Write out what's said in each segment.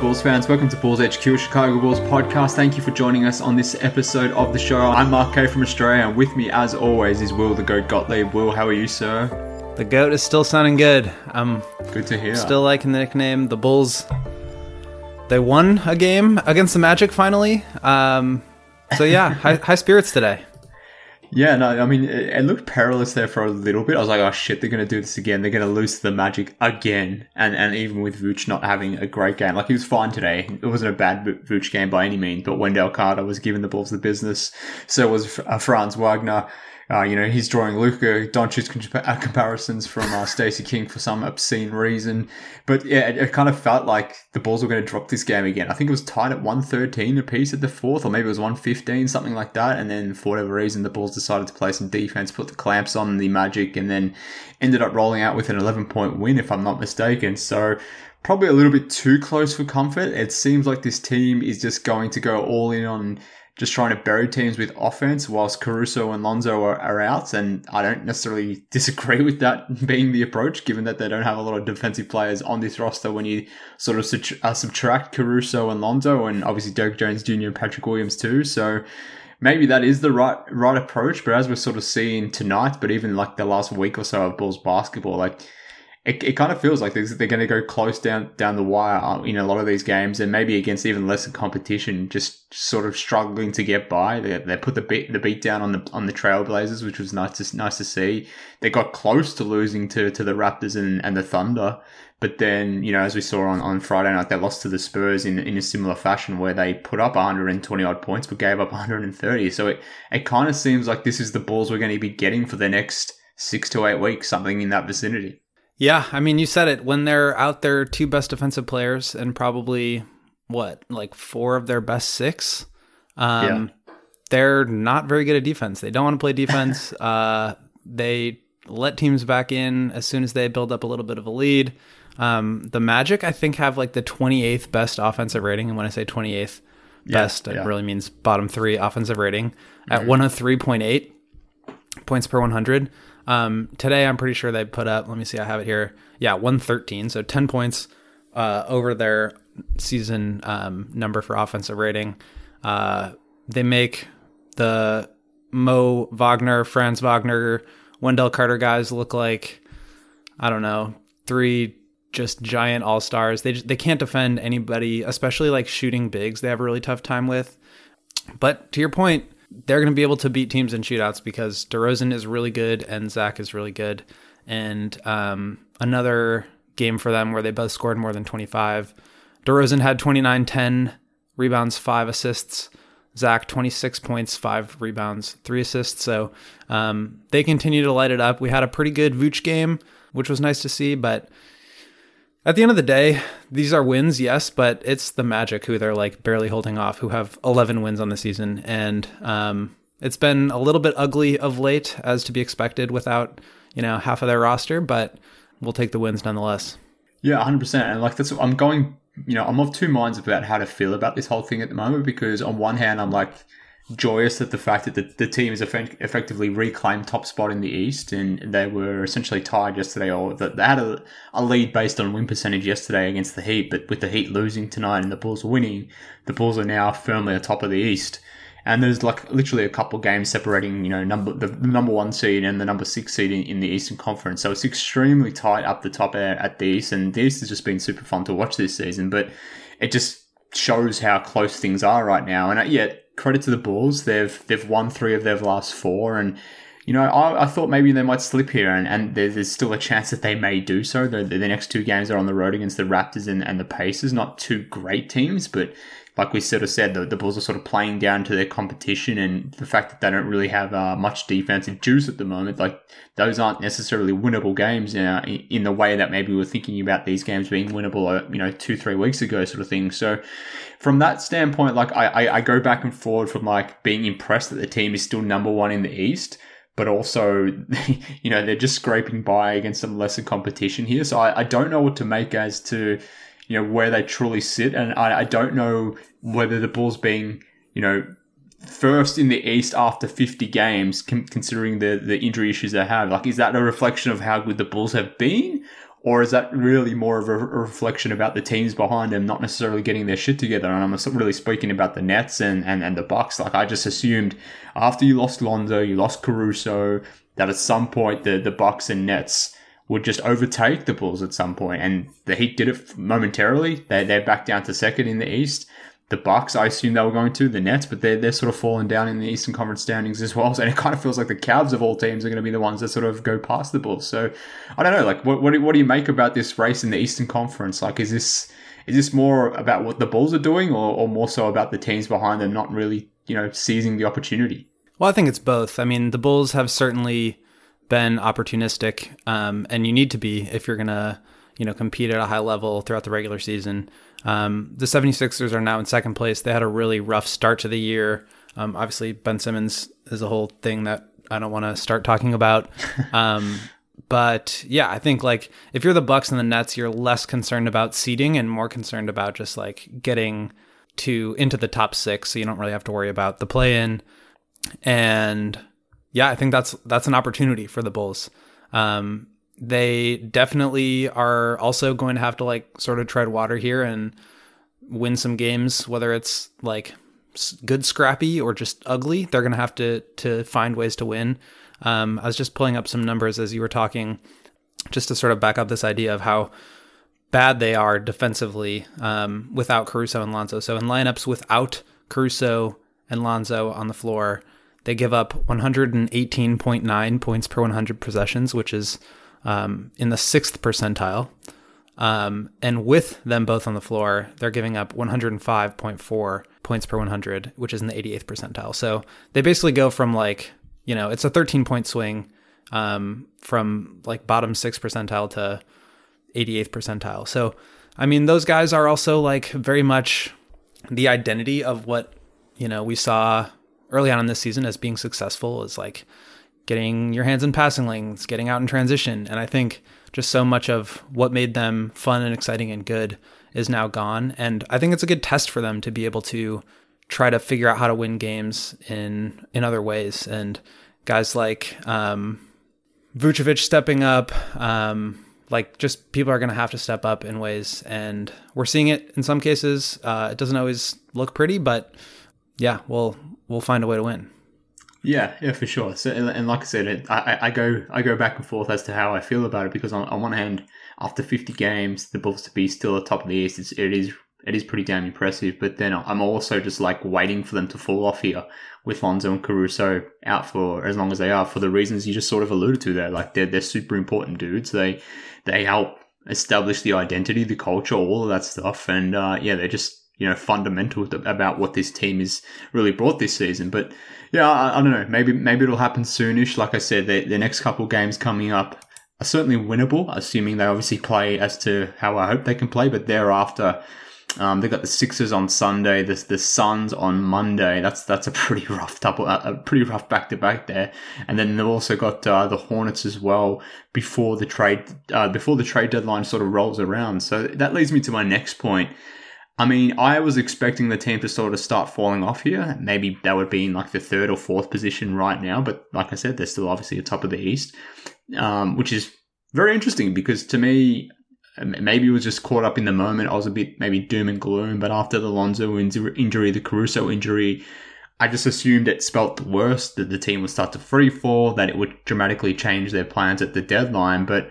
Bulls fans. Welcome to Bulls HQ, Chicago Bulls podcast. Thank you for joining us on this episode of the show. I'm Mark K from Australia, and with me, as always, is Will the Goat Gottlieb. Will, how are you, sir? The goat is still sounding good. I'm Good to hear. still liking the nickname. The Bulls. They won a game against the Magic finally. Um, so yeah, high, high spirits today. Yeah, no, I mean, it, it looked perilous there for a little bit. I was like, oh shit, they're going to do this again. They're going to lose the Magic again. And and even with Vooch not having a great game, like he was fine today. It wasn't a bad Vo- Vooch game by any means, but Wendell Carter was giving the Bulls the business. So was uh, Franz Wagner. Uh, you know, he's drawing Luka Doncic compa- uh, comparisons from uh, Stacey King for some obscene reason. But yeah, it, it kind of felt like the Bulls were going to drop this game again. I think it was tied at 113 apiece at the fourth, or maybe it was 115, something like that. And then for whatever reason, the Bulls decided to play some defense, put the clamps on the Magic, and then ended up rolling out with an 11 point win, if I'm not mistaken. So probably a little bit too close for comfort. It seems like this team is just going to go all in on just trying to bury teams with offense whilst Caruso and Lonzo are, are out. And I don't necessarily disagree with that being the approach, given that they don't have a lot of defensive players on this roster when you sort of uh, subtract Caruso and Lonzo and obviously Derrick Jones Jr. and Patrick Williams too. So maybe that is the right right approach. But as we're sort of seeing tonight, but even like the last week or so of Bulls basketball, like it, it kind of feels like they're, going to go close down down the wire in a lot of these games, and maybe against even lesser competition, just sort of struggling to get by. They, they put the beat the beat down on the on the Trailblazers, which was nice to nice to see. They got close to losing to to the Raptors and, and the Thunder, but then you know as we saw on, on Friday night, they lost to the Spurs in in a similar fashion where they put up 120 odd points but gave up 130. So it it kind of seems like this is the Bulls we're going to be getting for the next six to eight weeks, something in that vicinity. Yeah, I mean, you said it. When they're out their two best defensive players and probably what, like four of their best six, um, they're not very good at defense. They don't want to play defense. uh, they let teams back in as soon as they build up a little bit of a lead. Um, the Magic, I think, have like the 28th best offensive rating. And when I say 28th best, yeah. it really means bottom three offensive rating at 103.8 points per 100. Um, today, I'm pretty sure they put up, let me see, I have it here. Yeah, 113. So 10 points uh, over their season um, number for offensive rating. Uh, they make the Mo Wagner, Franz Wagner, Wendell Carter guys look like, I don't know, three just giant all stars. They, they can't defend anybody, especially like shooting bigs, they have a really tough time with. But to your point, they're going to be able to beat teams in shootouts because DeRozan is really good and Zach is really good. And um, another game for them where they both scored more than 25. DeRozan had 29, 10 rebounds, five assists. Zach, 26 points, five rebounds, three assists. So um, they continue to light it up. We had a pretty good Vooch game, which was nice to see. But at the end of the day, these are wins, yes, but it's the Magic who they're like barely holding off, who have 11 wins on the season. And um, it's been a little bit ugly of late, as to be expected without, you know, half of their roster, but we'll take the wins nonetheless. Yeah, 100%. And like, that's, I'm going, you know, I'm of two minds about how to feel about this whole thing at the moment because on one hand, I'm like, joyous at the fact that the, the team has effect- effectively reclaimed top spot in the East, and they were essentially tied yesterday, or that they had a, a lead based on win percentage yesterday against the Heat. But with the Heat losing tonight and the Bulls winning, the Bulls are now firmly atop of the East. And there's like literally a couple games separating, you know, number the, number one seed and the number six seed in, in, the Eastern Conference. So it's extremely tight up the top at, at the East, and the East has just been super fun to watch this season. But it just shows how close things are right now. And uh, yet, credit to the Bulls, they've they've won three of their last four, and you know I, I thought maybe they might slip here, and, and there's, there's still a chance that they may do so. The, the next two games are on the road against the Raptors and, and the Pacers, not two great teams, but like we sort of said, the, the Bulls are sort of playing down to their competition, and the fact that they don't really have uh, much defensive juice at the moment, like those aren't necessarily winnable games uh, in the way that maybe we are thinking about these games being winnable, uh, you know, two three weeks ago, sort of thing. So, from that standpoint, like I, I, I go back and forward from like being impressed that the team is still number one in the East but also, you know, they're just scraping by against some lesser competition here. So I, I, don't know what to make as to you know, where they truly sit. And I, I don't know whether the Bulls being, you know, first in the East after 50 games, considering the, the injury issues they have, like, is that a reflection of how good the Bulls have been? Or is that really more of a, reflection about the teams behind them not necessarily getting their shit together? And I'm really speaking about the Nets and, and, and the Bucks. Like I just assumed after you lost Lonzo, you lost Caruso, that at some point the, the Bucks and Nets would just overtake the Bulls at some point, and the Heat did it momentarily. They they're back down to second in the East. The Bucks, I assume they were going to the Nets, but they're they're sort of falling down in the Eastern Conference standings as well. And it kind of feels like the Cavs of all teams are going to be the ones that sort of go past the Bulls. So I don't know, like what what do, what do you make about this race in the Eastern Conference? Like, is this is this more about what the Bulls are doing, or, or more so about the teams behind them not really you know seizing the opportunity? Well, I think it's both. I mean, the Bulls have certainly been opportunistic, um, and you need to be if you're gonna you know compete at a high level throughout the regular season. Um, the 76ers are now in second place. They had a really rough start to the year. Um, obviously, Ben Simmons is a whole thing that I don't want to start talking about. Um, but yeah, I think like if you're the Bucks and the Nets, you're less concerned about seeding and more concerned about just like getting to into the top six, so you don't really have to worry about the play in. And yeah, I think that's that's an opportunity for the Bulls. Um, they definitely are also going to have to like sort of tread water here and win some games, whether it's like good scrappy or just ugly. They're going to have to to find ways to win. Um, I was just pulling up some numbers as you were talking, just to sort of back up this idea of how bad they are defensively um, without Caruso and Lonzo. So in lineups without Caruso and Lonzo on the floor, they give up 118.9 points per 100 possessions, which is um, in the sixth percentile. Um, and with them both on the floor, they're giving up 105.4 points per 100, which is in the 88th percentile. So they basically go from like, you know, it's a 13 point swing um, from like bottom six percentile to 88th percentile. So, I mean, those guys are also like very much the identity of what, you know, we saw early on in this season as being successful is like getting your hands in passing lanes, getting out in transition. And I think just so much of what made them fun and exciting and good is now gone. And I think it's a good test for them to be able to try to figure out how to win games in in other ways. And guys like um, Vucevic stepping up, um, like just people are going to have to step up in ways, and we're seeing it in some cases. Uh, it doesn't always look pretty, but yeah, we'll we'll find a way to win. Yeah, yeah, for sure. So, and like I said, it, I, I go I go back and forth as to how I feel about it because on, on one hand, after 50 games, the Bulls to be still at top of the East, it's, it is it is pretty damn impressive. But then I'm also just like waiting for them to fall off here with Lonzo and Caruso out for as long as they are for the reasons you just sort of alluded to there. Like they're they're super important dudes. They they help establish the identity, the culture, all of that stuff. And uh, yeah, they're just you know fundamental about what this team is really brought this season. But yeah, I, I don't know. Maybe maybe it'll happen soonish. Like I said, the, the next couple games coming up are certainly winnable, assuming they obviously play as to how I hope they can play. But thereafter. Um, they've got the Sixers on Sunday, the the Suns on Monday. That's that's a pretty rough double, a pretty rough back to back there. And then they've also got uh, the Hornets as well before the trade uh, before the trade deadline sort of rolls around. So that leads me to my next point I mean, I was expecting the team to sort of start falling off here. Maybe that would be in like the third or fourth position right now. But like I said, they're still obviously at top of the East, um, which is very interesting because to me, maybe it was just caught up in the moment. I was a bit maybe doom and gloom. But after the Lonzo injury, the Caruso injury, I just assumed it spelt the worst, that the team would start to free fall, that it would dramatically change their plans at the deadline. But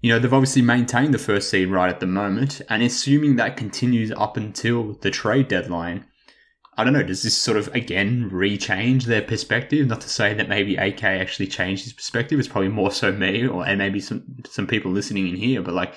you know, they've obviously maintained the first seed right at the moment, and assuming that continues up until the trade deadline, I don't know, does this sort of again re-change their perspective? Not to say that maybe AK actually changed his perspective, it's probably more so me or and maybe some some people listening in here, but like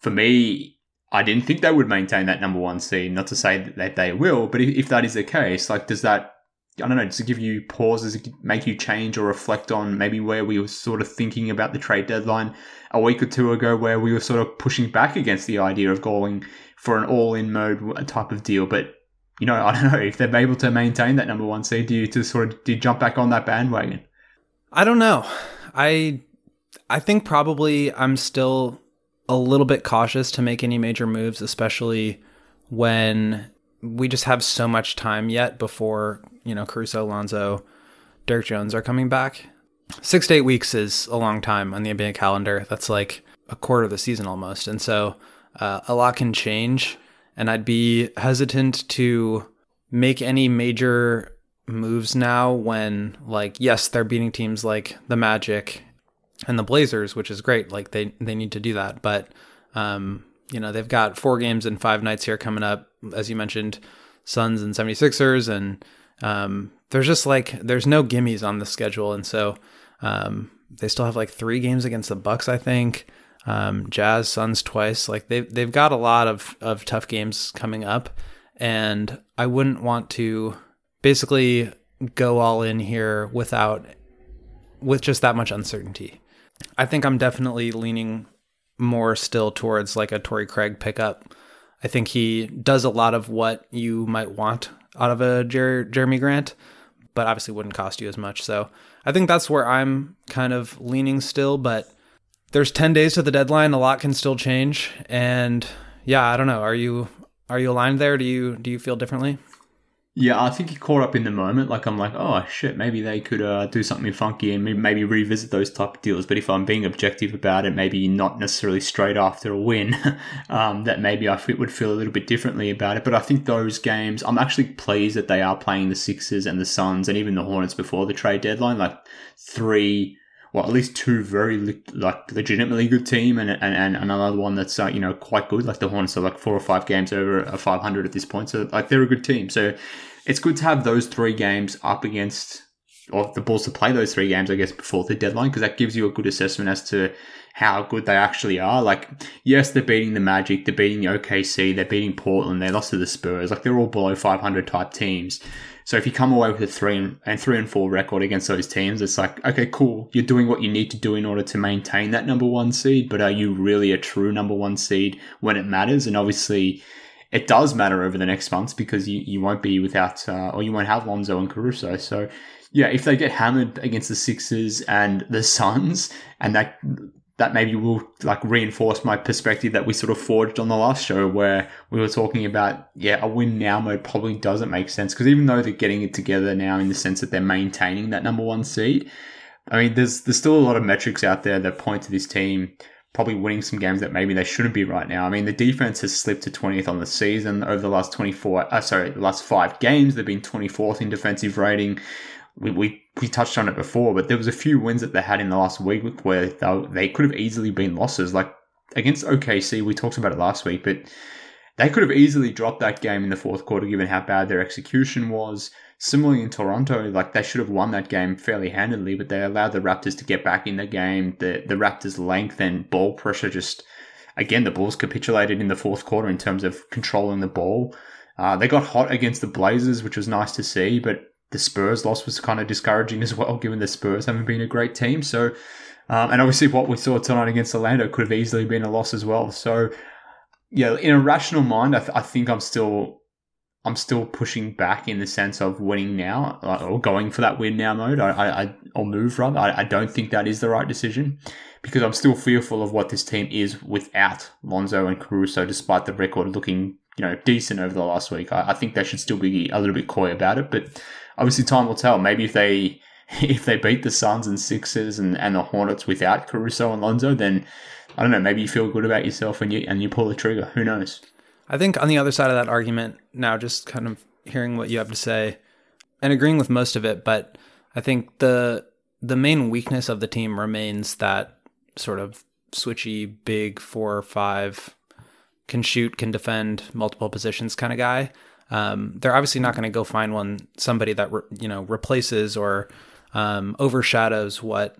for me, I didn't think they would maintain that number one seed. Not to say that they will, but if, if that is the case, like does that I don't know, it give you pauses, make you change or reflect on maybe where we were sort of thinking about the trade deadline a week or two ago, where we were sort of pushing back against the idea of going for an all-in mode type of deal. But you know, I don't know if they're able to maintain that number one seed. Do you to sort of do jump back on that bandwagon? I don't know. I I think probably I'm still a little bit cautious to make any major moves, especially when we just have so much time yet before you know Caruso, Lonzo, Derrick Jones are coming back. Six to eight weeks is a long time on the NBA calendar. That's like a quarter of the season almost, and so uh, a lot can change. And I'd be hesitant to make any major moves now when like yes they're beating teams like the magic and the blazers which is great like they they need to do that but um you know they've got four games and five nights here coming up as you mentioned suns and 76ers and um, there's just like there's no gimmies on the schedule, and so um, they still have like three games against the Bucks, I think. Um, Jazz, Suns twice. Like they've they've got a lot of of tough games coming up, and I wouldn't want to basically go all in here without with just that much uncertainty. I think I'm definitely leaning more still towards like a Torrey Craig pickup. I think he does a lot of what you might want out of a Jer- Jerami Grant, but obviously wouldn't cost you as much. So I think that's where I'm kind of leaning still. But there's 10 days to the deadline. A lot can still change. And yeah, I don't know. Are you are you aligned there? Do you do you feel differently? Yeah, I think he caught up in the moment. Like I'm like, oh shit, maybe they could uh, do something funky and maybe revisit those type of deals. But if I'm being objective about it, maybe not necessarily straight after a win, um, that maybe I would feel a little bit differently about it. But I think those games, I'm actually pleased that they are playing the Sixers and the Suns and even the Hornets before the trade deadline. Like three well, at least two very like legitimately good team, and and, and another one that's uh, you know quite good. Like the Hornets are like four or five games over a 500 at this point, so like they're a good team. So it's good to have those three games up against or the Bulls to play those three games, I guess, before the deadline, because that gives you a good assessment as to how good they actually are. Like, yes, they're beating the Magic, they're beating the OKC, they're beating Portland, they lost to the Spurs. Like, they're all below 500 type teams. So if you come away with a three and, and three and four record against those teams, it's like, okay, cool. You're doing what you need to do in order to maintain that number one seed, but are you really a true number one seed when it matters? And obviously, it does matter over the next months because you, you won't be without, uh, or you won't have Lonzo and Caruso. So, yeah, if they get hammered against the Sixers and the Suns, and that that maybe will like reinforce my perspective that we sort of forged on the last show where we were talking about yeah a win now mode probably doesn't make sense because even though they're getting it together now in the sense that they're maintaining that number one seed i mean there's there's still a lot of metrics out there that point to this team probably winning some games that maybe they shouldn't be right now i mean the defense has slipped to 20th on the season over the last 24 uh, sorry the last five games they've been 24th in defensive rating we, we, we touched on it before, but there was a few wins that they had in the last week where they, they could have easily been losses. Like against OKC, we talked about it last week, but they could have easily dropped that game in the fourth quarter given how bad their execution was. Similarly in Toronto, like they should have won that game fairly handedly, but they allowed the Raptors to get back in the game. The the Raptors' length and ball pressure just again the Bulls capitulated in the fourth quarter in terms of controlling the ball. Uh, they got hot against the Blazers, which was nice to see, but the Spurs loss was kind of discouraging as well, given the Spurs haven't been a great team. So, um, and obviously what we saw tonight against Orlando could have easily been a loss as well. So, yeah, in a rational mind, I, th- I think I'm still, I'm still pushing back in the sense of winning now or going for that win now mode. I, I, or move rather. I, I don't think that is the right decision because I'm still fearful of what this team is without Lonzo and Caruso, despite the record looking you know, decent over the last week. I, I think they should still be a little bit coy about it, but obviously time will tell. Maybe if they if they beat the Suns and Sixers and, and the Hornets without Caruso and Lonzo, then I don't know. Maybe you feel good about yourself and you and you pull the trigger. Who knows? I think on the other side of that argument, now just kind of hearing what you have to say and agreeing with most of it, but I think the the main weakness of the team remains that sort of switchy, big four or five, can shoot, can defend multiple positions kind of guy. Um, they're obviously not going to go find one somebody that re, you know replaces or um, overshadows what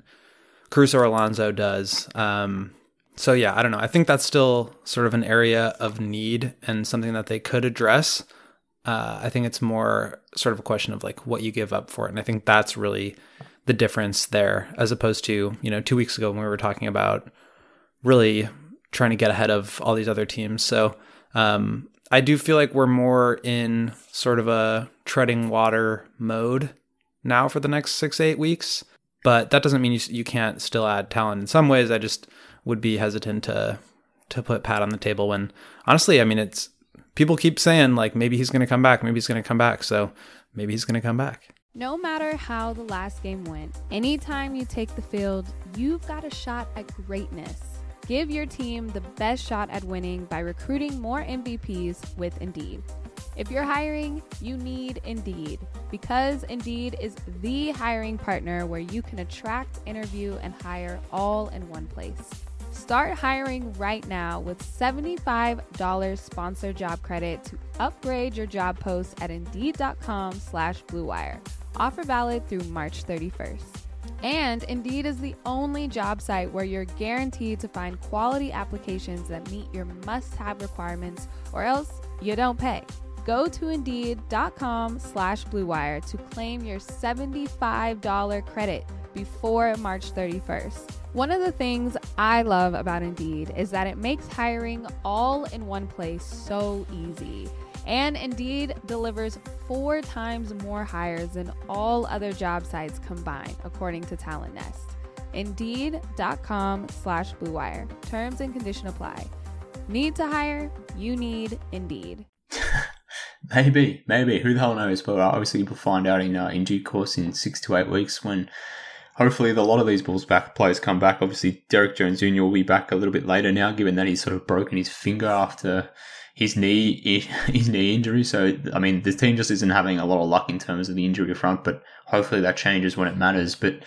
Caruso or Alonzo does. Um, so yeah, I don't know. I think that's still sort of an area of need and something that they could address. Uh, I think it's more sort of a question of like what you give up for it, and I think that's really the difference there, as opposed to you know two weeks ago when we were talking about really trying to get ahead of all these other teams. So um, I do feel like we're more in sort of a treading water mode now for the next six eight weeks, but that doesn't mean you you can't still add talent. In some ways, I just would be hesitant to to put Pat on the table when honestly, I mean it's people keep saying like maybe he's going to come back, maybe he's going to come back, so maybe he's going to come back. No matter how the last game went, anytime you take the field, you've got a shot at greatness. Give your team the best shot at winning by recruiting more MVPs with Indeed. If you're hiring, you need Indeed because Indeed is the hiring partner where you can attract, interview, and hire all in one place. Start hiring right now with $75 sponsored job credit to upgrade your job post at Indeed.com slash BlueWire. Offer valid through March 31st. And Indeed is the only job site where you're guaranteed to find quality applications that meet your must-have requirements or else you don't pay. Go to Indeed.com slash BlueWire to claim your $75 credit before March 31st. One of the things I love about Indeed is that it makes hiring all in one place so easy. And Indeed delivers four times more hires than all other job sites combined, according to Talent Nest. Indeed.com slash Blue Wire. Terms and condition apply. Need to hire? You need Indeed. maybe, maybe. Who the hell knows? But obviously, we'll find out in, uh, in due course in six to eight weeks when hopefully a lot of these Bulls back players come back. Obviously, Derrick Jones Jr. will be back a little bit later now, given that he's sort of broken his finger after his knee his knee injury. So I mean, the team just isn't having a lot of luck in terms of the injury front. But hopefully that changes when it matters. But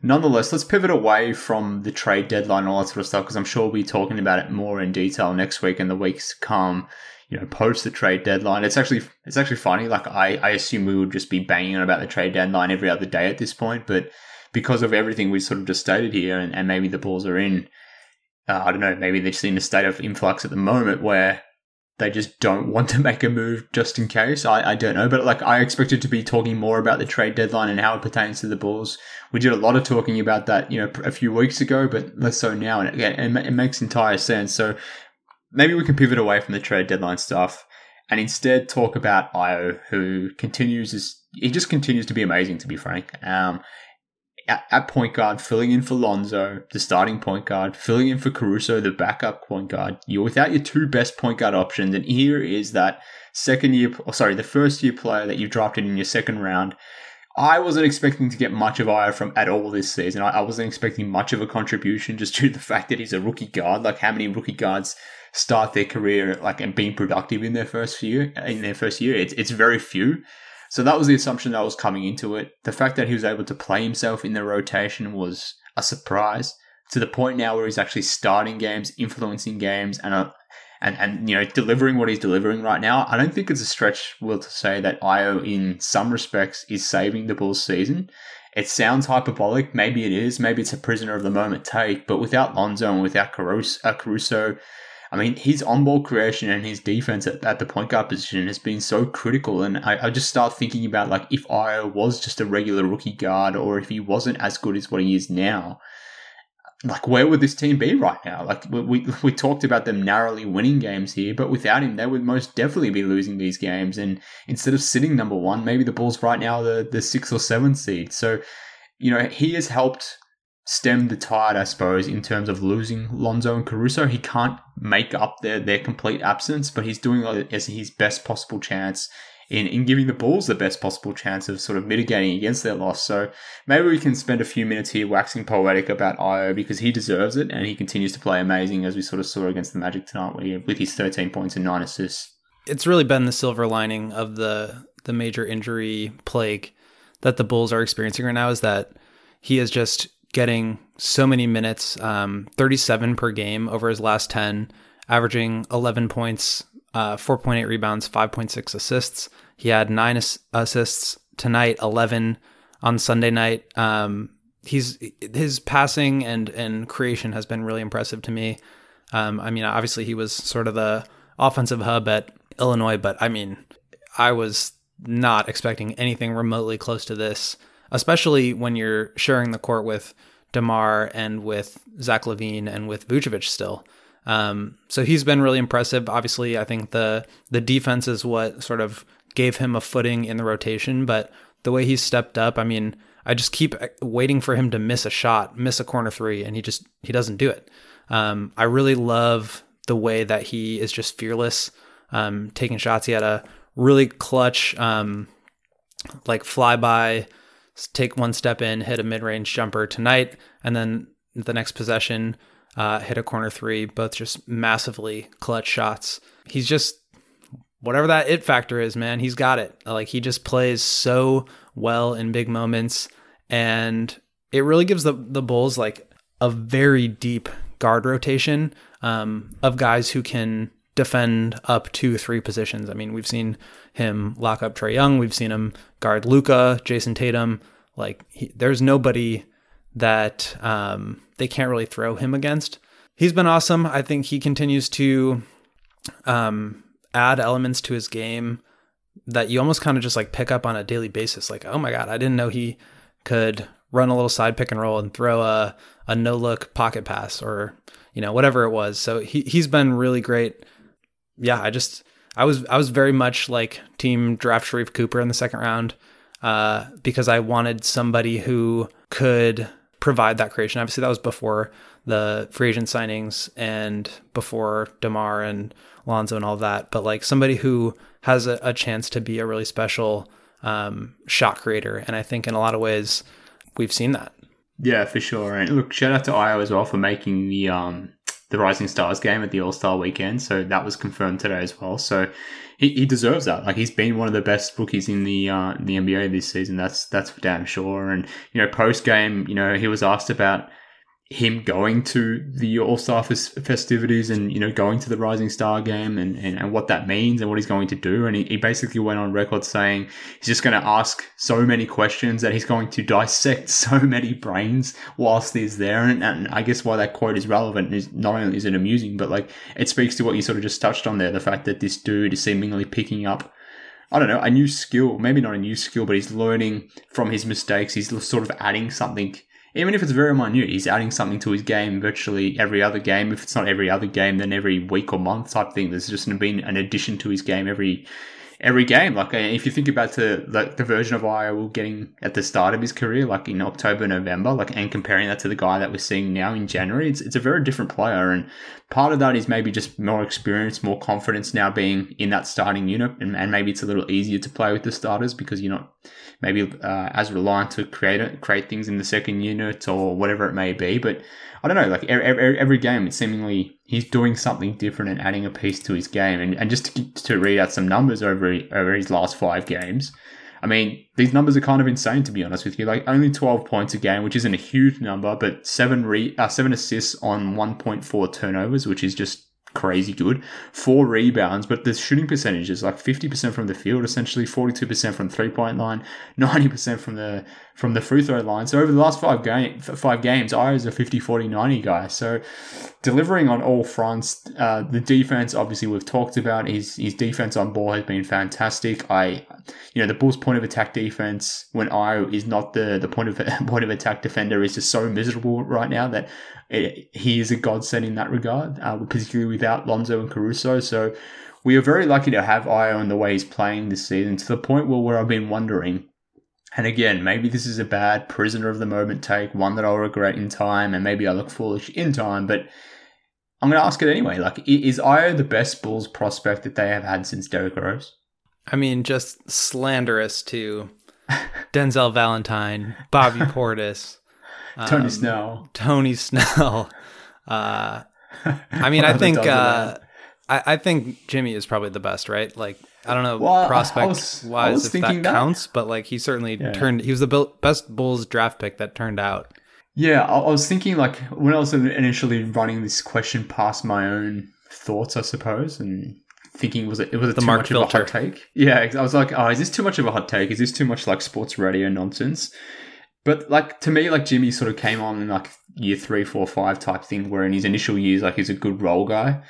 nonetheless, let's pivot away from the trade deadline and all that sort of stuff because I'm sure we'll be talking about it more in detail next week and the weeks to come. You know, post the trade deadline. It's actually it's actually funny. Like I, I assume we would just be banging on about the trade deadline every other day at this point, but because of everything we sort of just stated here, and, and maybe the Bulls are in, uh, I don't know, maybe they're just in a state of influx at the moment where they just don't want to make a move just in case. I, I don't know, but like I expected to be talking more about the trade deadline and how it pertains to the Bulls. We did a lot of talking about that, you know, a few weeks ago, but less so now, and it, it, it makes entire sense. So maybe we can pivot away from the trade deadline stuff and instead talk about Ayo, who continues as he just continues to be amazing. To be frank, um, at, point guard, filling in for Lonzo, the starting point guard, filling in for Caruso, the backup point guard. You're without your two best point guard options, and here is that second year, or sorry, the first year player that you drafted in your second round. I wasn't expecting to get much of Ayo from at all this season. I, I wasn't expecting much of a contribution just due to the fact that he's a rookie guard. Like how many rookie guards start their career like and being productive in their first year in their first year? It's it's very few. So that was the assumption that was coming into it. The fact that he was able to play himself in the rotation was a surprise to the point now where he's actually starting games, influencing games, and uh, and and you know delivering what he's delivering right now. I don't think it's a stretch, will to say that Ayo in some respects, is saving the Bulls' season. It sounds hyperbolic. Maybe it is. Maybe it's a prisoner of the moment take. But without Lonzo and without Caruso, uh, Caruso I mean, his on ball creation and his defense at, at, the point guard position has been so critical. And I, I, just start thinking about like if Ayo was just a regular rookie guard or if he wasn't as good as what he is now, like where would this team be right now? Like we, we, we talked about them narrowly winning games here, but without him, they would most definitely be losing these games. And instead of sitting number one, maybe the Bulls right now are the, the sixth or seventh seed. So, you know, he has helped stem the tide, I suppose, in terms of losing Lonzo and Caruso. He can't make up their, their complete absence, but he's doing as his best possible chance in, in giving the Bulls the best possible chance of sort of mitigating against their loss. So maybe we can spend a few minutes here waxing poetic about Ayo because he deserves it and he continues to play amazing as we sort of saw against the Magic tonight with his 13 points and 9 assists. It's really been the silver lining of the the major injury plague that the Bulls are experiencing right now is that he has just getting so many minutes, um, 37 per game over his last 10, averaging 11 points, uh, 4.8 rebounds, 5.6 assists. He had nine ass- assists tonight, 11 on Sunday night. Um, he's his passing and and creation has been really impressive to me. Um, I mean, obviously he was sort of the offensive hub at Illinois, but I mean, I was not expecting anything remotely close to this, especially when you're sharing the court with DeMar and with Zach LaVine and with Vucevic still. Um, so he's been really impressive. Obviously, I think the the defense is what sort of gave him a footing in the rotation, but the way he's stepped up, I mean, I just keep waiting for him to miss a shot, miss a corner three, and he just he doesn't do it. Um, I really love the way that he is just fearless, um, taking shots. He had a really clutch, um, like flyby, take one step in, hit a mid range jumper tonight, and then the next possession uh, hit a corner three, both just massively clutch shots. He's just whatever that it factor is, man. He's got it. Like he just plays so well in big moments, and it really gives the the Bulls like a very deep guard rotation um, of guys who can defend up to three positions. I mean, we've seen him lock up Trae Young. We've seen him guard Luka, Jayson Tatum. Like he, there's nobody that um, they can't really throw him against. He's been awesome. I think he continues to um, add elements to his game that you almost kind of just like pick up on a daily basis. Like, oh my God, I didn't know he could run a little side pick and roll and throw a, a no look pocket pass or, you know, whatever it was. So he, he's been really great. Yeah, I just, I was, I was very much like team draft Sharife Cooper in the second round uh, because I wanted somebody who could provide that creation. Obviously, that was before the free agent signings and before DeMar and Lonzo and all that. But like somebody who has a, a chance to be a really special um, shot creator, and I think in a lot of ways we've seen that. Yeah, for sure. And look, shout out to Ayo as well for making the um the Rising Stars game at the All Star weekend. So that was confirmed today as well. So he, he deserves that. Like he's been one of the best rookies in the uh, the NBA this season. That's that's for damn sure. And you know, post game, you know, he was asked about him going to the All Star festivities and you know going to the Rising Star game and, and, and what that means and what he's going to do. And he, he basically went on record saying he's just going to ask so many questions that he's going to dissect so many brains whilst he's there. And, and I guess why that quote is relevant is not only is it amusing, but like it speaks to what you sort of just touched on there, the fact that this dude is seemingly picking up I don't know, a new skill, maybe not a new skill, but he's learning from his mistakes. He's sort of adding something even if it's very minute, he's adding something to his game virtually every other game. If it's not every other game, then every week or month type thing. There's just been an addition to his game every every game. Like uh, if you think about the like the version of Ayo getting at the start of his career, like in October, November, like and comparing that to the guy that we're seeing now in January, it's it's a very different player. And part of that is maybe just more experience, more confidence now being in that starting unit, and, and maybe it's a little easier to play with the starters because you're not maybe uh, as reliant to create create things in the second unit or whatever it may be. But I don't know, like every, every game, it's seemingly he's doing something different and adding a piece to his game. And, and just to, to read out some numbers over over his last five games. I mean, these numbers are kind of insane to be honest with you. Like only 12 points a game, which isn't a huge number, but seven re- uh, seven assists on 1.4 turnovers, which is just crazy good. Four rebounds, but the shooting percentage is like 50% from the field, essentially 42% from three point line, 90% from the from the free throw line. So over the last five game five games, I was a 50 40 90 guy. So delivering on all fronts. Uh, the defense, obviously, we've talked about his his defense on ball has been fantastic. I, you know, the Bulls' point of attack defense when I is not the the point of point of attack defender is just so miserable right now that it, he is a godsend in that regard, uh, particularly without Lonzo and Caruso. So we are very lucky to have Ayo in the way he's playing this season to the point where, where I've been wondering And again, maybe this is a bad prisoner of the moment take, one that I'll regret in time, and maybe I look foolish in time, but I'm going to ask it anyway. Like, is Ayo the best Bulls prospect that they have had since Derrick Rose? I mean, just slanderous to Denzel Valentine, Bobby Portis, Tony um, Snell. Tony Snell. Uh, I mean, I think uh, I, I think Jimmy is probably the best, right? Like, I don't know Well, I- I prospect I wise was if that thinking that. counts, but like he certainly Yeah. turned. He was the best Bulls draft pick that turned out. Yeah, I, I was thinking like when I was initially running this question past my own thoughts, I suppose, and thinking was it, it was it The too Mark much of a hot take? Yeah, I was like, oh, is this too much of a hot take? Is this too much like sports radio nonsense? But like to me, like Jimmy sort of came on in like year three, four, five type thing, where in his initial years, like he's a good role guy.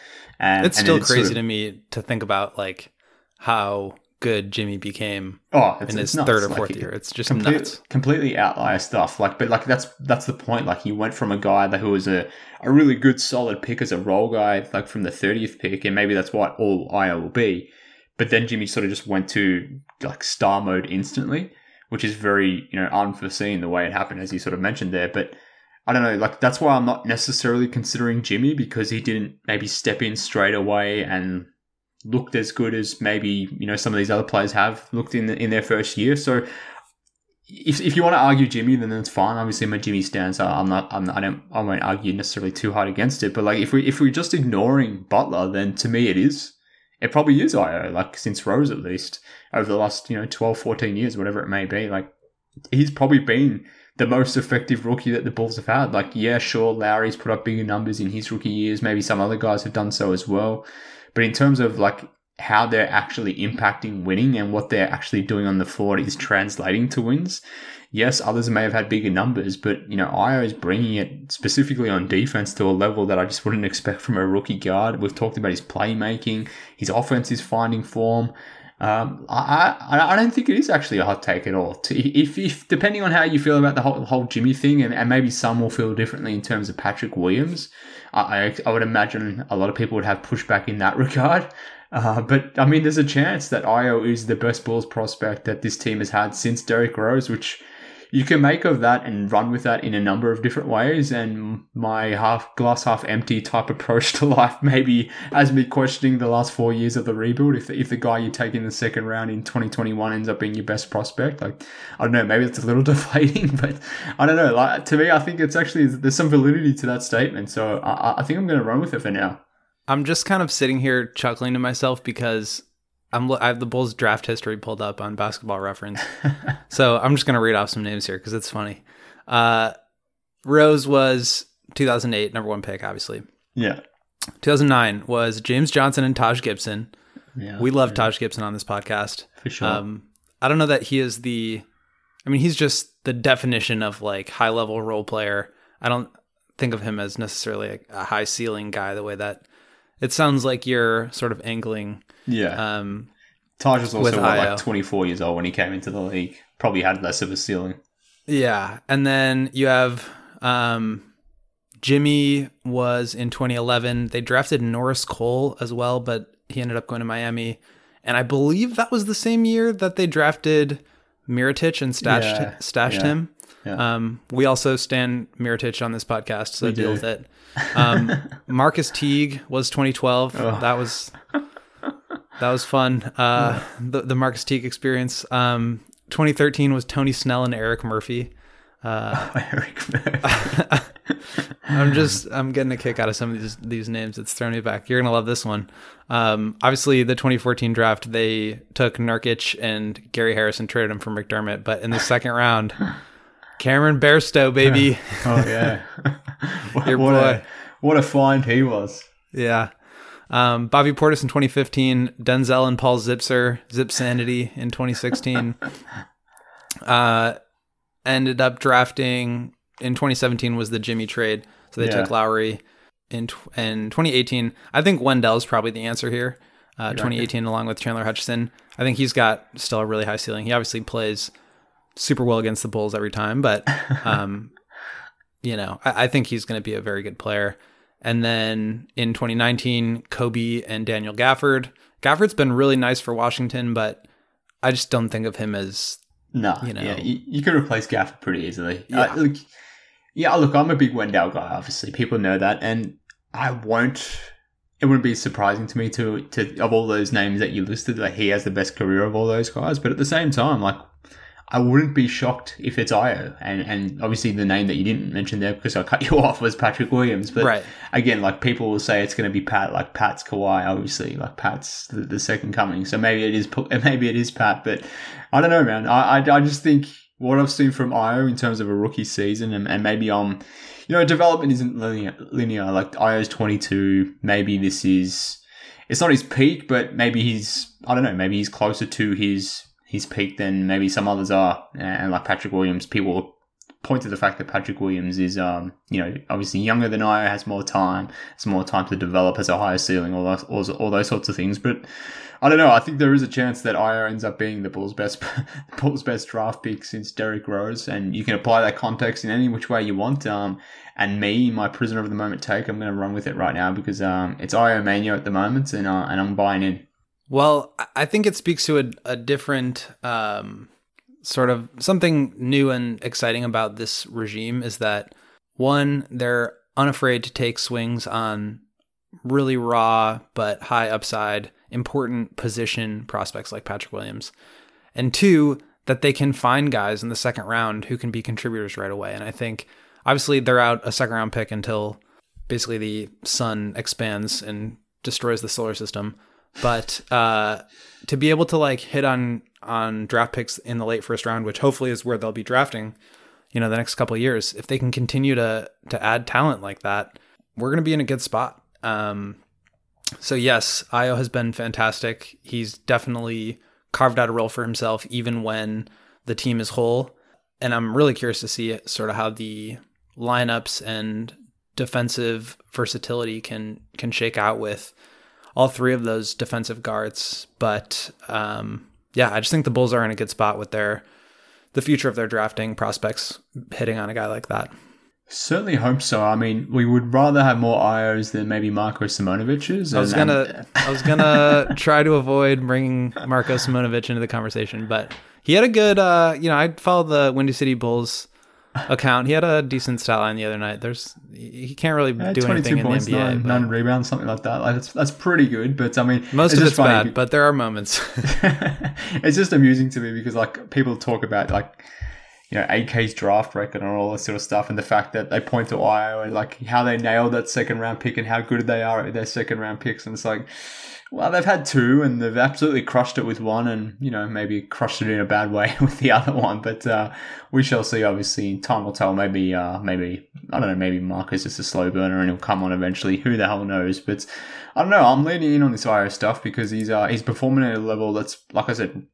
And It's and still sort crazy of- to me to think about like how good Jimmy became Oh, it's, in it's his third or fourth he- year. It's just complete- nuts. completely outlier stuff. Like, but like that's that's the point. Like, he went from a guy that who was a, a really good solid pick as a role guy, like from the thirtieth pick, and maybe that's what all Ayo will be. But then Jimmy sort of just went to like star mode instantly, which is very you know unforeseen the way it happened, as you sort of mentioned there. But I don't know, like that's why I'm not necessarily considering Jimmy because he didn't maybe step in straight away and looked as good as maybe you know some of these other players have looked in in their first year. So if, if you want to argue Jimmy, then that's fine. Obviously, my Jimmy stance, I'm not, I'm not, I don't, I won't argue necessarily too hard against it. But like, if we if we're just ignoring Butler, then to me it is, it probably is Ayo. Like since Rose at least over the last you know 12, 14 years, whatever it may be. Like he's probably been the most effective rookie that the Bulls have had. Like, yeah, sure, Lauri's put up bigger numbers in his rookie years. Maybe some other guys have done so as well. But in terms of like how they're actually impacting winning and what they're actually doing on the floor is translating to wins. Yes, others may have had bigger numbers, but you know, Ayo is bringing it specifically on defense to a level that I just wouldn't expect from a rookie guard. We've talked about his playmaking, his offense is finding form. Um, I, I I don't think it is actually a hot take at all. If, if depending on how you feel about the whole, whole Jimmy thing, and, and maybe some will feel differently in terms of Patrick Williams, I, I would imagine a lot of people would have pushback in that regard. Uh, but I mean, there's a chance that Ayo is the best Bulls prospect that this team has had since Derrick Rose, which you can make of that and run with that in a number of different ways. And my half glass half empty type approach to life maybe has me questioning the last four years of the rebuild. If the, if the guy you take in the second round in 2021 ends up being your best prospect, like I don't know, maybe it's a little deflating, but I don't know. Like to me, I think it's actually there's some validity to that statement. So I, I think I'm going to run with it for now. I'm just kind of sitting here chuckling to myself because I'm I have the Bulls draft history pulled up on Basketball Reference. so I'm just gonna read off some names here because it's funny. Uh, Rose was 2008 number one pick, obviously. Yeah. 2009 was James Johnson and Taj Gibson. Yeah. We love Taj Gibson on this podcast. For sure. Um, I don't know that he is the. I mean, he's just the definition of like high level role player. I don't think of him as necessarily a, a high ceiling guy. The way that it sounds like you're sort of angling. yeah. Um, Taj was also what, like 24 years old when he came into the league. Probably had less of a ceiling. yeah, and then you have um, Jimmy was in 2011. They drafted Norris Cole as well, but he ended up going to Miami. And I believe that was the same year that they drafted Mirotic and stashed Yeah, stashed yeah, him. Yeah. Um, we also stand Mirotic on this podcast, so We deal do. with it. Um, Marquis Teague was 2012. That was that was fun. Uh, the the Marquis Teague experience. Um, 2013 was Tony Snell and Erik Murphy. Erik Murphy. I'm just I'm getting a kick out of some of these these names. It's throwing me back. You're gonna love this one. Um, obviously, the 2014 draft they took Nurkic and Gary Harris and traded him for McDermott, but in the second round, Cameron Bairstow, baby, oh, yeah. what, Your what boy. A, what a find he was. yeah. Um, Bobby Portis in 2015, Denzel and Paul Zipser, Zip Sanity in 2016. uh, ended up drafting in 2017 was the Jimmy trade, so they Yeah. took Lauri in in 2018. I think Wendell's probably the answer here. Uh, 2018 along with Chandler Hutchison. I think he's got still a really high ceiling. He obviously plays super well against the Bulls every time, but um, you know, I, I think he's going to be a very good player. And then in 2019, Coby and Daniel Gafford. Gafford's been really nice for Washington, but I just don't think of him as No, You know. yeah, you, you can replace Gafford pretty easily. Yeah. Uh, look, yeah, look, I'm a big Wendell guy. Obviously, people know that, and I won't. It wouldn't be surprising to me to to of all those names that you listed that he has the best career of all those guys. But at the same time, like I wouldn't be shocked if it's Ayo, and and obviously the name that you didn't mention there because I cut you off was Patrick Williams. But Right. again, like people will say it's going to be Pat, like Pat's Kawhi, obviously, like Pat's the, the second coming. So maybe it is, maybe it is Pat, but I don't know, man. I, I, I just think what I've seen from Ayo in terms of a rookie season, and, and maybe um, you know, development isn't linear. Linear, like Ayo's twenty two. Maybe this is, it's not his peak, but maybe he's, I don't know, maybe he's closer to his his peak than maybe some others are. And like Patrick Williams, people point to the fact that Patrick Williams is, um, you know, obviously younger than I, has more time, has more time to develop, has a higher ceiling, all those, all, all those sorts of things. But I don't know. I think there is a chance that Ayo ends up being the Bulls' best, Bulls' best draft pick since Derrick Rose, and you can apply that context in any which way you want. Um, and me, my prisoner of the moment take, I'm going to run with it right now because um, it's Ayo mania at the moment, and uh, and I'm buying in. Well, I- think it speaks to a, a different um, sort of something new and exciting about this regime is that one, they're unafraid to take swings on really raw but high upside, important position prospects like Patrick Williams. And two, that they can find guys in the second round who can be contributors right away. And I think obviously they're out a second round pick until basically the sun expands and destroys the solar system. But uh, to be able to like hit on on draft picks in the late first round, which hopefully is where they'll be drafting, you know, the next couple of years, if they can continue to to add talent like that, we're going to be in a good spot. Um, so yes, Ayo has been fantastic. He's definitely carved out a role for himself, even when the team is whole. And I'm really curious to see sort of how the lineups and defensive versatility can can shake out with all three of those defensive guards. But um, yeah, I just think the Bulls are in a good spot with their the future of their drafting prospects hitting on a guy like that. Certainly hope so. I mean, we would rather have more Ayos than maybe Marko Simonovic's. I was gonna, I was gonna try to avoid bringing Marco Simonovic into the conversation, but he had a good, uh, you know, I followed the Windy City Bulls account. He had a decent stat line the other night. There's, he can't really Yeah, do 22 anything in the points, NBA. nine, but nine rebounds, something like that. Like that's that's pretty good. But I mean, most it's of it's bad, but there are moments. it's just amusing to me because like people talk about like you know AK's draft record and all this sort of stuff, and the fact that they point to Ayo, and like how they nailed that second round pick and how good they are at their second round picks, and it's like. Well, they've had two, and they've absolutely crushed it with one, and you know maybe crushed it in a bad way with the other one. But uh, we shall see. Obviously, time will tell. Maybe, uh, maybe I don't know. Maybe Marcus is a slow burner, and he'll come on eventually. Who the hell knows? But I don't know. I'm leaning in on this Ayo stuff because he's uh, he's performing at a level that's, like I said,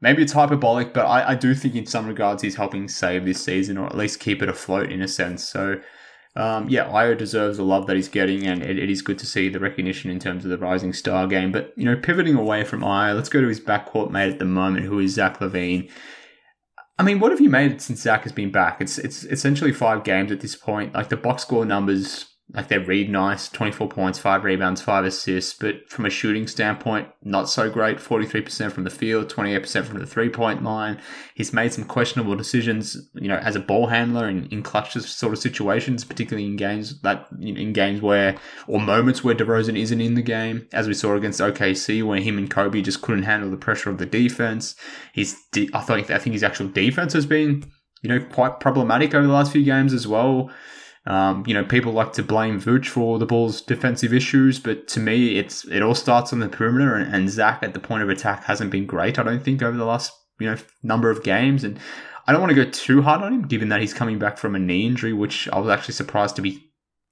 maybe it's hyperbolic, but I, I do think in some regards he's helping save this season or at least keep it afloat in a sense. So, um, yeah, Ayo deserves the love that he's getting, and it, it is good to see the recognition in terms of the rising star game. But, you know, pivoting away from Ayo, let's go to his backcourt mate at the moment, who is Zach LaVine. I mean, what have you made since Zach has been back? It's it's essentially five games at this point. Like the box score numbers, like they read nice 24 points, five rebounds, five assists. But from a shooting standpoint, not so great 43% from the field, 28% from the three point line. He's made some questionable decisions, you know, as a ball handler in, in clutch sort of situations, particularly in games that, in games where, or moments where DeRozan isn't in the game, as we saw against OKC, where him and Coby just couldn't handle the pressure of the defense. He's, I think, I think his actual defense has been, you know, quite problematic over the last few games as well. Um, you know, people like to blame Vooch for the Bulls' defensive issues, but to me, it's it all starts on the perimeter, and, and Zach at the point of attack hasn't been great. I don't think over the last you know number of games, and I don't want to go too hard on him, given that he's coming back from a knee injury, which I was actually surprised to be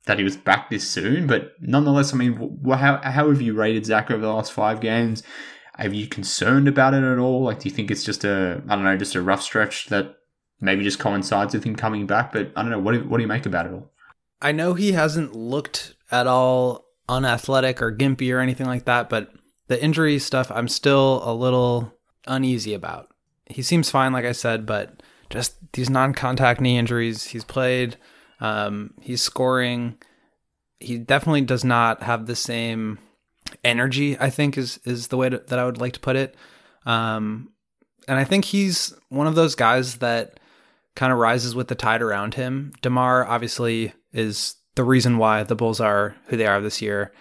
that he was back this soon. But nonetheless, I mean, wh- how how have you rated Zach over the last five games? Are you concerned about it at all? Like, do you think it's just a I don't know, just a rough stretch that maybe just coincides with him coming back? But I don't know. What do, what do you make about it all? I know he hasn't looked at all unathletic or gimpy or anything like that, but the injury stuff I'm still a little uneasy about. He seems fine, like I said, but just these non-contact knee injuries. He's played, um, he's scoring. He definitely does not have the same energy. I think is is the way to, that I would like to put it. Um, and I think he's one of those guys that kind of rises with the tide around him. DeMar obviously is the reason why the Bulls are who they are this year.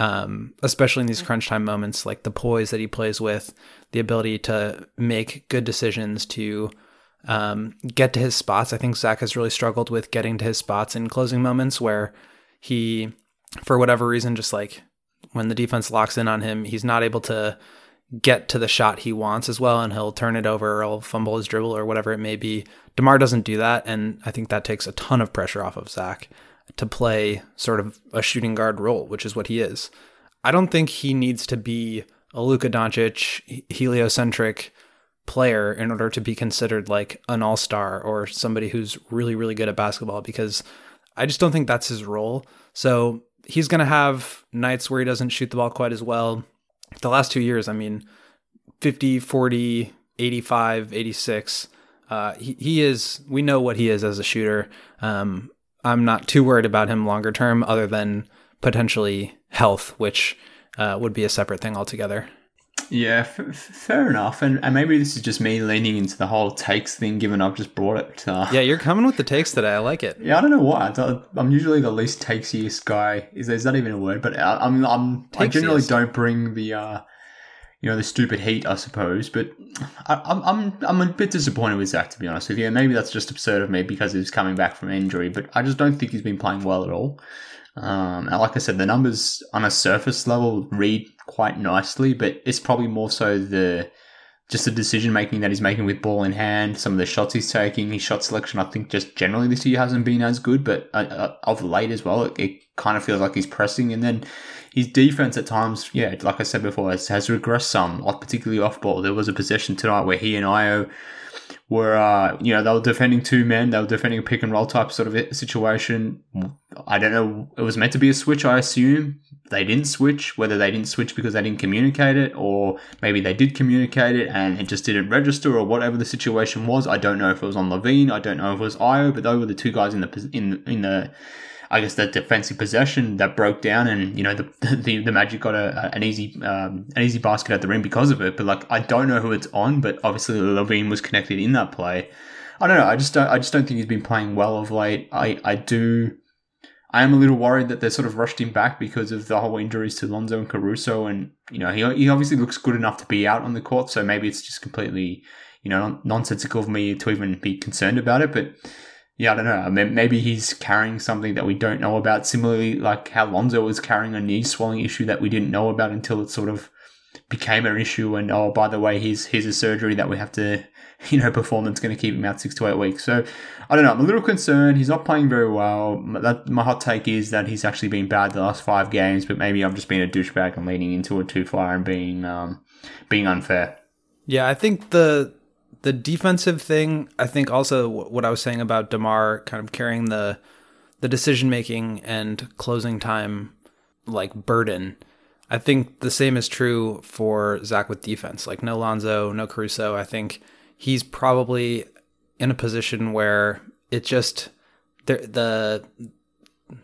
Um, especially in these crunch time moments, like the poise that he plays with, the ability to make good decisions, to um, get to his spots. I think Zach has really struggled with getting to his spots in closing moments where he, for whatever reason, just like when the defense locks in on him, he's not able to get to the shot he wants as well, and he'll turn it over or he'll fumble his dribble or whatever it may be. DeMar doesn't do that, and I think that takes a ton of pressure off of Zach to play sort of a shooting guard role, which is what he is. I don't think he needs to be a Luka Doncic heliocentric player in order to be considered like an all-star or somebody who's really really good at basketball because I just don't think that's his role. So he's going to have nights where he doesn't shoot the ball quite as well. The last 2 years, I mean 50, 40, 85, 86 uh, he, he is we know what he is as a shooter. Um, I'm not too worried about him longer term, other than potentially health, which uh, would be a separate thing altogether. Yeah, f- fair enough. And, and maybe this is just me leaning into the whole takes thing, given I've just brought it. Uh, yeah, you're coming with the takes today. I like it. Yeah, I don't know why. I'm usually the least takesiest guy. Is, is that even a word? But I, I'm, I'm I generally don't bring the uh, you know the stupid heat, I suppose. But I, am I'm I'm a bit disappointed with Zach to be honest with you. Maybe that's just absurd of me because he's coming back from injury, but I just don't think he's been playing well at all. Um, and like I said, the numbers on a surface level read quite nicely, but it's probably more so the just the decision making that he's making with ball in hand, some of the shots he's taking, his shot selection. I think just generally this year hasn't been as good, but uh, uh, of late as well, it, it, kind of feels like he's pressing. And then his defense at times, yeah, like I said before, has, has regressed some, particularly off ball. There was a possession tonight where he and Ayo were, uh, you know, they were defending two men. They were defending a pick and roll type sort of situation. I don't know. It was meant to be a switch, I assume. They didn't switch, whether they didn't switch because they didn't communicate it, or maybe they did communicate it and it just didn't register, or whatever the situation was. I don't know if it was on LaVine. I don't know if it was Ayo, but those were the two guys in the in in the I guess that defensive possession that broke down, and you know the the, the Magic got a, an easy um, an easy basket at the rim because of it. But like I don't know who it's on, but obviously LaVine was connected in that play. I don't know. I just don't. I just don't think he's been playing well of late. I I do. I am a little worried that they sort of rushed him back because of the whole injuries to Lonzo and Caruso, and you know he he obviously looks good enough to be out on the court. So maybe it's just completely you know nonsensical of me to even be concerned about it, but yeah, I don't know. I mean, maybe he's carrying something that we don't know about. Similarly, like how Lonzo was carrying a knee swelling issue that we didn't know about until it sort of became an issue. And oh, by the way, here's here's a surgery that we have to, you know, perform that's going to keep him out six to eight weeks. So I don't know. I'm a little concerned. He's not playing very well. That, my hot take is that he's actually been bad the last five games. But maybe I'm just being a douchebag and leaning into it too far and being um, being unfair. Yeah, I think the the defensive thing, I think also what I was saying about DeMar kind of carrying the the decision making and closing time like burden. I think the same is true for Zach with defense. Like no Lonzo, no Caruso. I think he's probably in a position where it just the the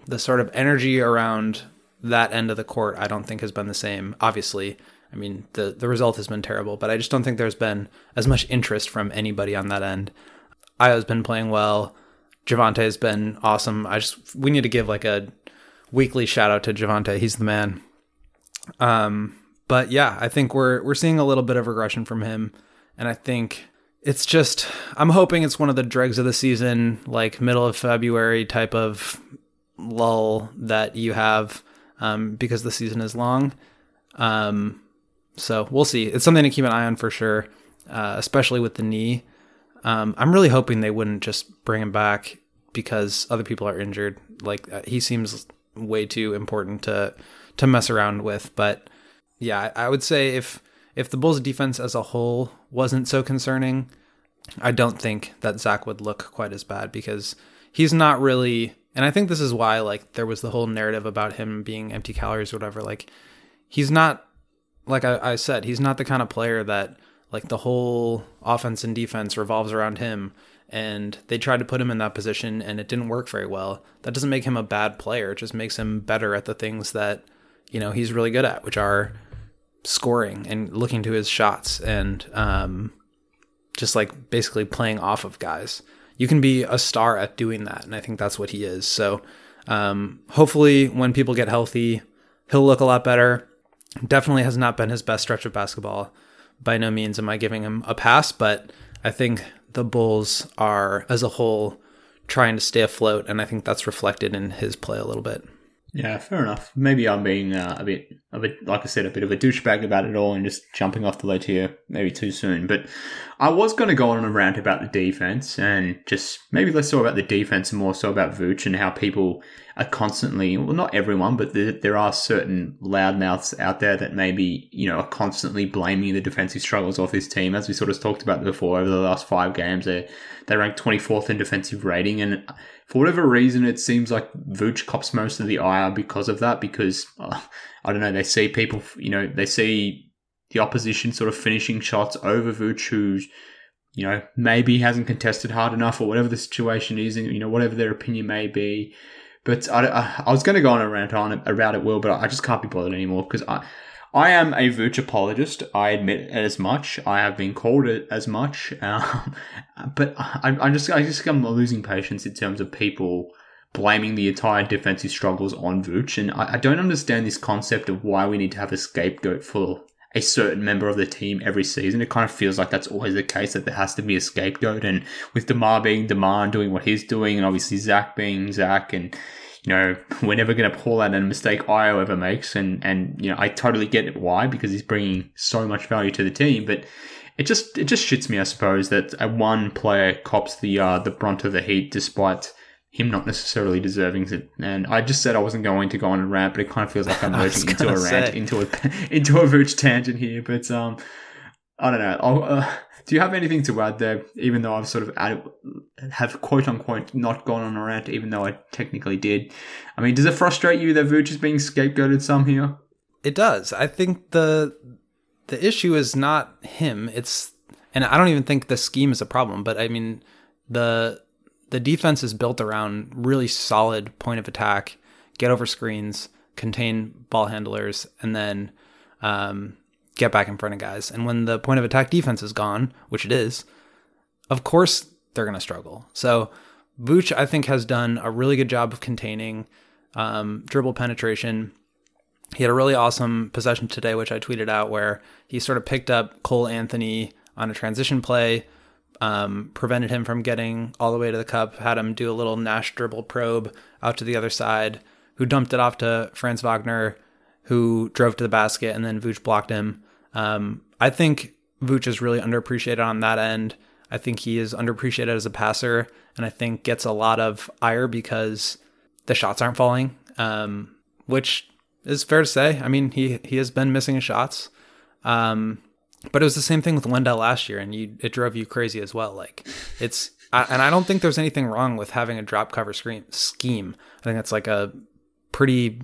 the sort of energy around that end of the court I don't think has been the same. Obviously, I mean, the the result has been terrible, but I just don't think there's been as much interest from anybody on that end. Ayo's been playing well. Javonte has been awesome. I just we need to give like a weekly shout out to Javonte. He's the man. Um, but yeah, I think we're we're seeing a little bit of regression from him, and I think it's just I'm hoping it's one of the dregs of the season, like middle of February type of lull that you have um, because the season is long. Um, so we'll see. It's something to keep an eye on for sure, uh, especially with the knee. Um, I'm really hoping they wouldn't just bring him back because other people are injured. Like uh, he seems way too important to to mess around with. But yeah, I, I would say if if the Bulls' defense as a whole wasn't so concerning, I don't think that Zach would look quite as bad because he's not really. And I think this is why like there was the whole narrative about him being empty calories or whatever. Like he's not like I, I said, he's not the kind of player that like the whole offense and defense revolves around him and they tried to put him in that position and it didn't work very well. That doesn't make him a bad player. It just makes him better at the things that, you know, he's really good at, which are scoring and looking to his shots. And um, just like basically playing off of guys. You can be a star at doing that, and I think that's what he is. So um, hopefully, when people get healthy, he'll look a lot better. Definitely has not been his best stretch of basketball. By no means am I giving him a pass, but I think the Bulls are, as a whole, trying to stay afloat, and I think that's reflected in his play a little bit. Yeah, fair enough. Maybe I'm being uh, a bit, a bit, like I said, a bit of a douchebag about it all and just jumping off the ledge here, maybe too soon. But I was going to go on a rant about the defense and just maybe less so about the defense and more so about Vooch and how people are constantly, well, not everyone, but there, there are certain loudmouths out there that maybe, you know, are constantly blaming the defensive struggles of his team. As we sort of talked about before, over the last five games, they they ranked 24th in defensive rating. And for whatever reason, it seems like Vooch cops most of the ire because of that. Because uh, I don't know, they see people, you know, they see the opposition sort of finishing shots over Vooch, who's you know maybe hasn't contested hard enough, or whatever the situation is, and you know whatever their opinion may be. But I, I, I was going to go on a rant on about it, Will, but I just can't be bothered anymore because I, I am a Vooch apologist. I admit as much. I have been called it as much, um, but I, I just I just I'm losing patience in terms of people blaming the entire defensive struggles on Vooch, and I, I don't understand this concept of why we need to have a scapegoat for a certain member of the team every season. It kind of feels like that's always the case that there has to be a scapegoat. And with DeMar being DeMar and doing what he's doing, and obviously Zach being Zach, and you know we're never going to pull out a mistake Ayo ever makes. And and you know I totally get it why because he's bringing so much value to the team, but. It just it just shits me, I suppose, that one player cops the uh, the brunt of the heat, despite him not necessarily deserving it. And I just said I wasn't going to go on a rant, but it kind of feels like I'm merging into a rant, say. into a into a Vooch tangent here. But um, I don't know. Uh, do you have anything to add there? Even though I've sort of added, have quote unquote not gone on a rant, even though I technically did. I mean, does it frustrate you that Vooch is being scapegoated some here? It does. I think the the issue is not him. It's and I don't even think the scheme is a problem. But I mean the the defense is built around really solid point of attack, get over screens, contain ball handlers, and then um, get back in front of guys. And when the point of attack defense is gone, which it is, of course they're going to struggle. So Vooch, I think, has done a really good job of containing um, dribble penetration. He had a really awesome possession today, which I tweeted out, where he sort of picked up Cole Anthony on a transition play, um, prevented him from getting all the way to the cup, had him do a little Nash dribble probe out to the other side, who dumped it off to Franz Wagner, who drove to the basket, and then Vooch blocked him. Um, I think Vooch is really underappreciated on that end. I think he is underappreciated as a passer, and I think gets a lot of ire because the shots aren't falling, um, which is fair to say. I mean, he he has been missing his shots. Um, but it was the same thing with Wendell last year, and you it drove you crazy as well. Like it's, I, and I don't think there's anything wrong with having a drop cover screen scheme. I think that's like a pretty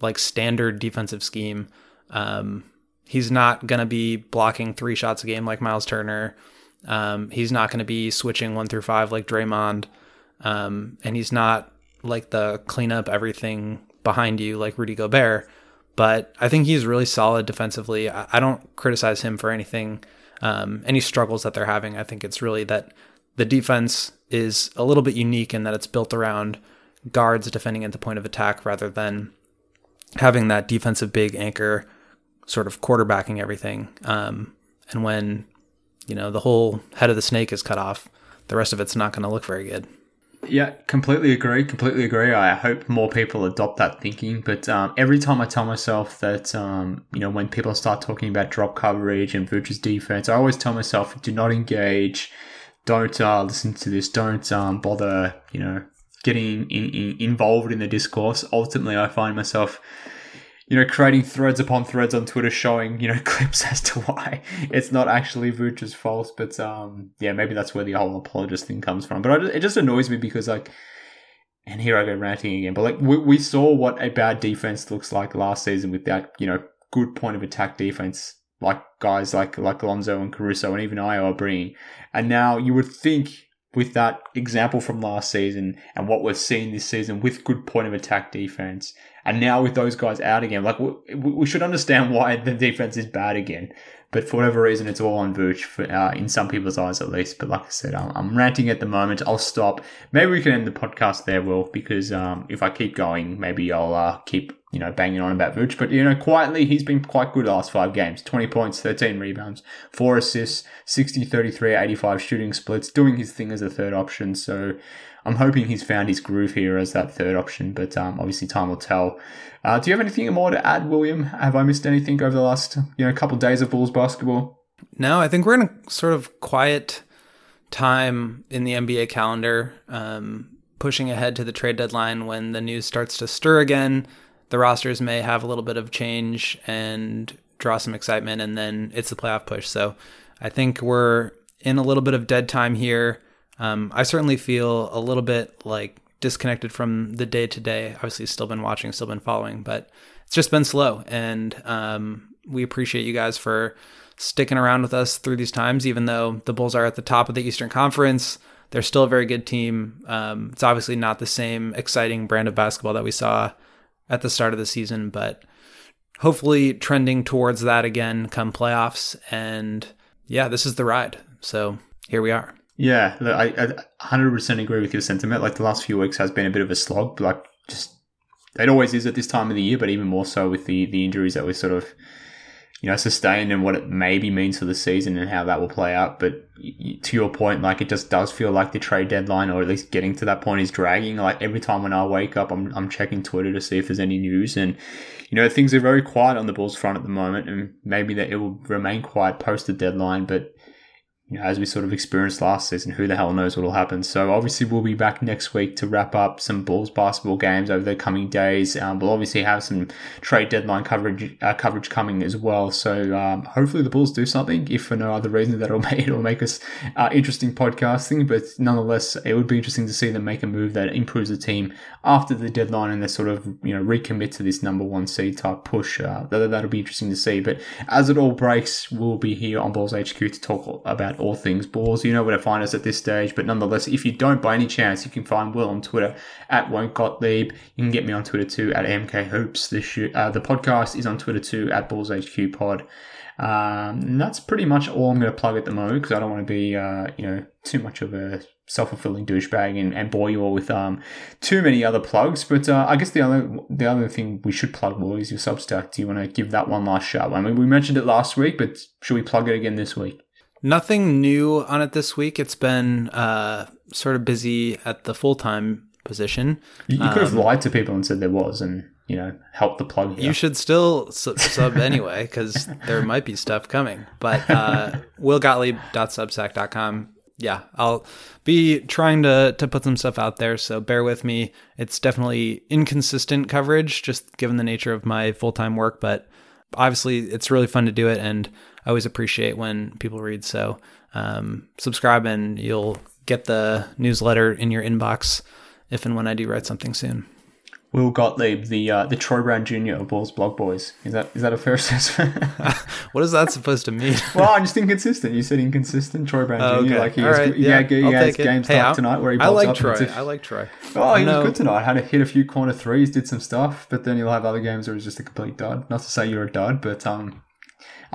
like standard defensive scheme. Um, he's not gonna be blocking three shots a game like Miles Turner. Um, he's not gonna be switching one through five like Draymond, um, and he's not like the clean up everything behind you like Rudy Gobert but I think he's really solid defensively. I, don't criticize him for anything, um, any struggles that they're having. I think it's really that the defense is a little bit unique in that it's built around guards defending at the point of attack rather than having that defensive big anchor sort of quarterbacking everything. Um, and when, you know, the whole head of the snake is cut off, the rest of it's not going to look very good. Yeah, completely agree. Completely agree. I hope more people adopt that thinking. But um, every time I tell myself that, um, you know, when people start talking about drop coverage and Vooch's defense, I always tell myself, do not engage. Don't uh, listen to this. Don't um, bother, you know, getting in, in, involved in the discourse. Ultimately, I find myself you know, creating threads upon threads on Twitter showing, you know, clips as to why it's not actually Vooch's fault. But um, yeah, maybe that's where the whole apologist thing comes from. But I, it just annoys me because like, and here I go ranting again. But like, we, we saw what a bad defense looks like last season with that, you know, good point of attack defense, like guys like like Lonzo and Caruso and even Ayo are bringing. And now you would think with that example from last season and what we're seeing this season with good point of attack defense And now with those guys out again, like we, we should understand why the defense is bad again. But for whatever reason, it's all on Vooch, for, uh, in some people's eyes at least. But like I said, I'm, I'm, ranting at the moment. I'll stop. Maybe we can end the podcast there, Will, because um, if I keep going, maybe I'll uh, keep you know banging on about Vooch. But you know, quietly, he's been quite good last five games 20 points, 13 rebounds, 4 assists, 60, 33, 85 shooting splits, doing his thing as a third option. So I'm hoping he's found his groove here as that third option, but um, obviously time will tell. Uh, do you have anything more to add, William? Have I missed anything over the last you know couple of days of Bulls basketball? No, I think we're in a sort of quiet time in the NBA calendar, um, pushing ahead to the trade deadline when the news starts to stir again. The rosters may have a little bit of change and draw some excitement, and then it's the playoff push. So I think we're in a little bit of dead time here. Um, I certainly feel a little bit like disconnected from the day to day. Obviously, still been watching, still been following, but it's just been slow. And um, we appreciate you guys for sticking around with us through these times, even though the Bulls are at the top of the Eastern Conference. They're still a very good team. Um, it's obviously not the same exciting brand of basketball that we saw at the start of the season, but hopefully trending towards that again come playoffs. And yeah, this is the ride. So here we are. Yeah, look, I, I 100% agree with your sentiment. Like the last few weeks has been a bit of a slog. Like just it always is at this time of the year, but even more so with the the injuries that we sort of you know sustained and what it maybe means for the season and how that will play out. But to your point, like it just does feel like the trade deadline, or at least getting to that point, is dragging. Like every time when I wake up, I'm I'm checking Twitter to see if there's any news, and you know things are very quiet on the Bulls front at the moment, and maybe that it will remain quiet post the deadline, but you know, as we sort of experienced last season, who the hell knows what will happen. So obviously we'll be back next week to wrap up some Bulls basketball games over the coming days. Um, we'll obviously have some trade deadline coverage uh, coverage coming as well. So um, hopefully the Bulls do something. If for no other reason, that'll make it'll make us uh, interesting podcasting. But nonetheless, it would be interesting to see them make a move that improves the team after the deadline and they sort of you know recommit to this number one seed type push. Uh, that, that'll be interesting to see. But as it all breaks, we'll be here on Bulls HQ to talk about about all things balls. You know where to find us at this stage. But nonetheless, if you don't by any chance, you can find Will on Twitter at Won't Gottlieb. You can get me on Twitter too at MK Hoops. The, sh- uh, the podcast is on Twitter too at Bulls HQ Pod. Um, that's pretty much all I'm going to plug at the moment because I don't want to be, uh, you know, too much of a self-fulfilling douchebag and, and bore you all with um too many other plugs. But uh, I guess the other the other thing we should plug more is your Substack. Do you want to give that one last shot? I mean, we mentioned it last week, but should we plug it again this week? Nothing new on it this week. It's been uh, sort of busy at the full time position. You, you could have um, lied to people and said there was, and you know, help the plug. Here. You should still sub, sub anyway because there might be stuff coming. But uh, willgottlieb.substack.com. Yeah, I'll be trying to to put some stuff out there. So bear with me. It's definitely inconsistent coverage, just given the nature of my full time work. But obviously, it's really fun to do it and I always appreciate when people read. So um, subscribe and you'll get the newsletter in your inbox if and when I do write something soon. Will Gottlieb, the uh, the Troy Brown Jr. of Bulls Blog Boys. Is that is that a fair assessment? what is that supposed to mean? well, I'm just inconsistent. You said inconsistent. Troy Brown oh, Jr. Okay. Like he has, right, yeah, yeah, he has game hey, stuff tonight where he. I like up Troy. I like Troy. Oh, he was good tonight. Had to hit a few corner threes, did some stuff, but then you'll have other games where he's just a complete dud. Not to say you're a dud, but um,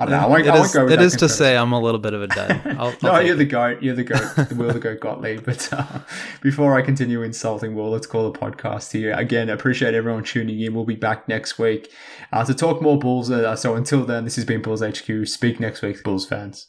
I don't know. I won't, it I is, it is to say I'm a little bit of a dud. I'll, I'll no, you're it. the goat. You're the goat. the Will the goat Gottlieb. But uh, before I continue insulting Will, let's call the podcast here. Again, appreciate everyone tuning in. We'll be back next week uh, to talk more Bulls. Uh, so until then, this has been Bulls HQ. Speak next week, Bulls fans.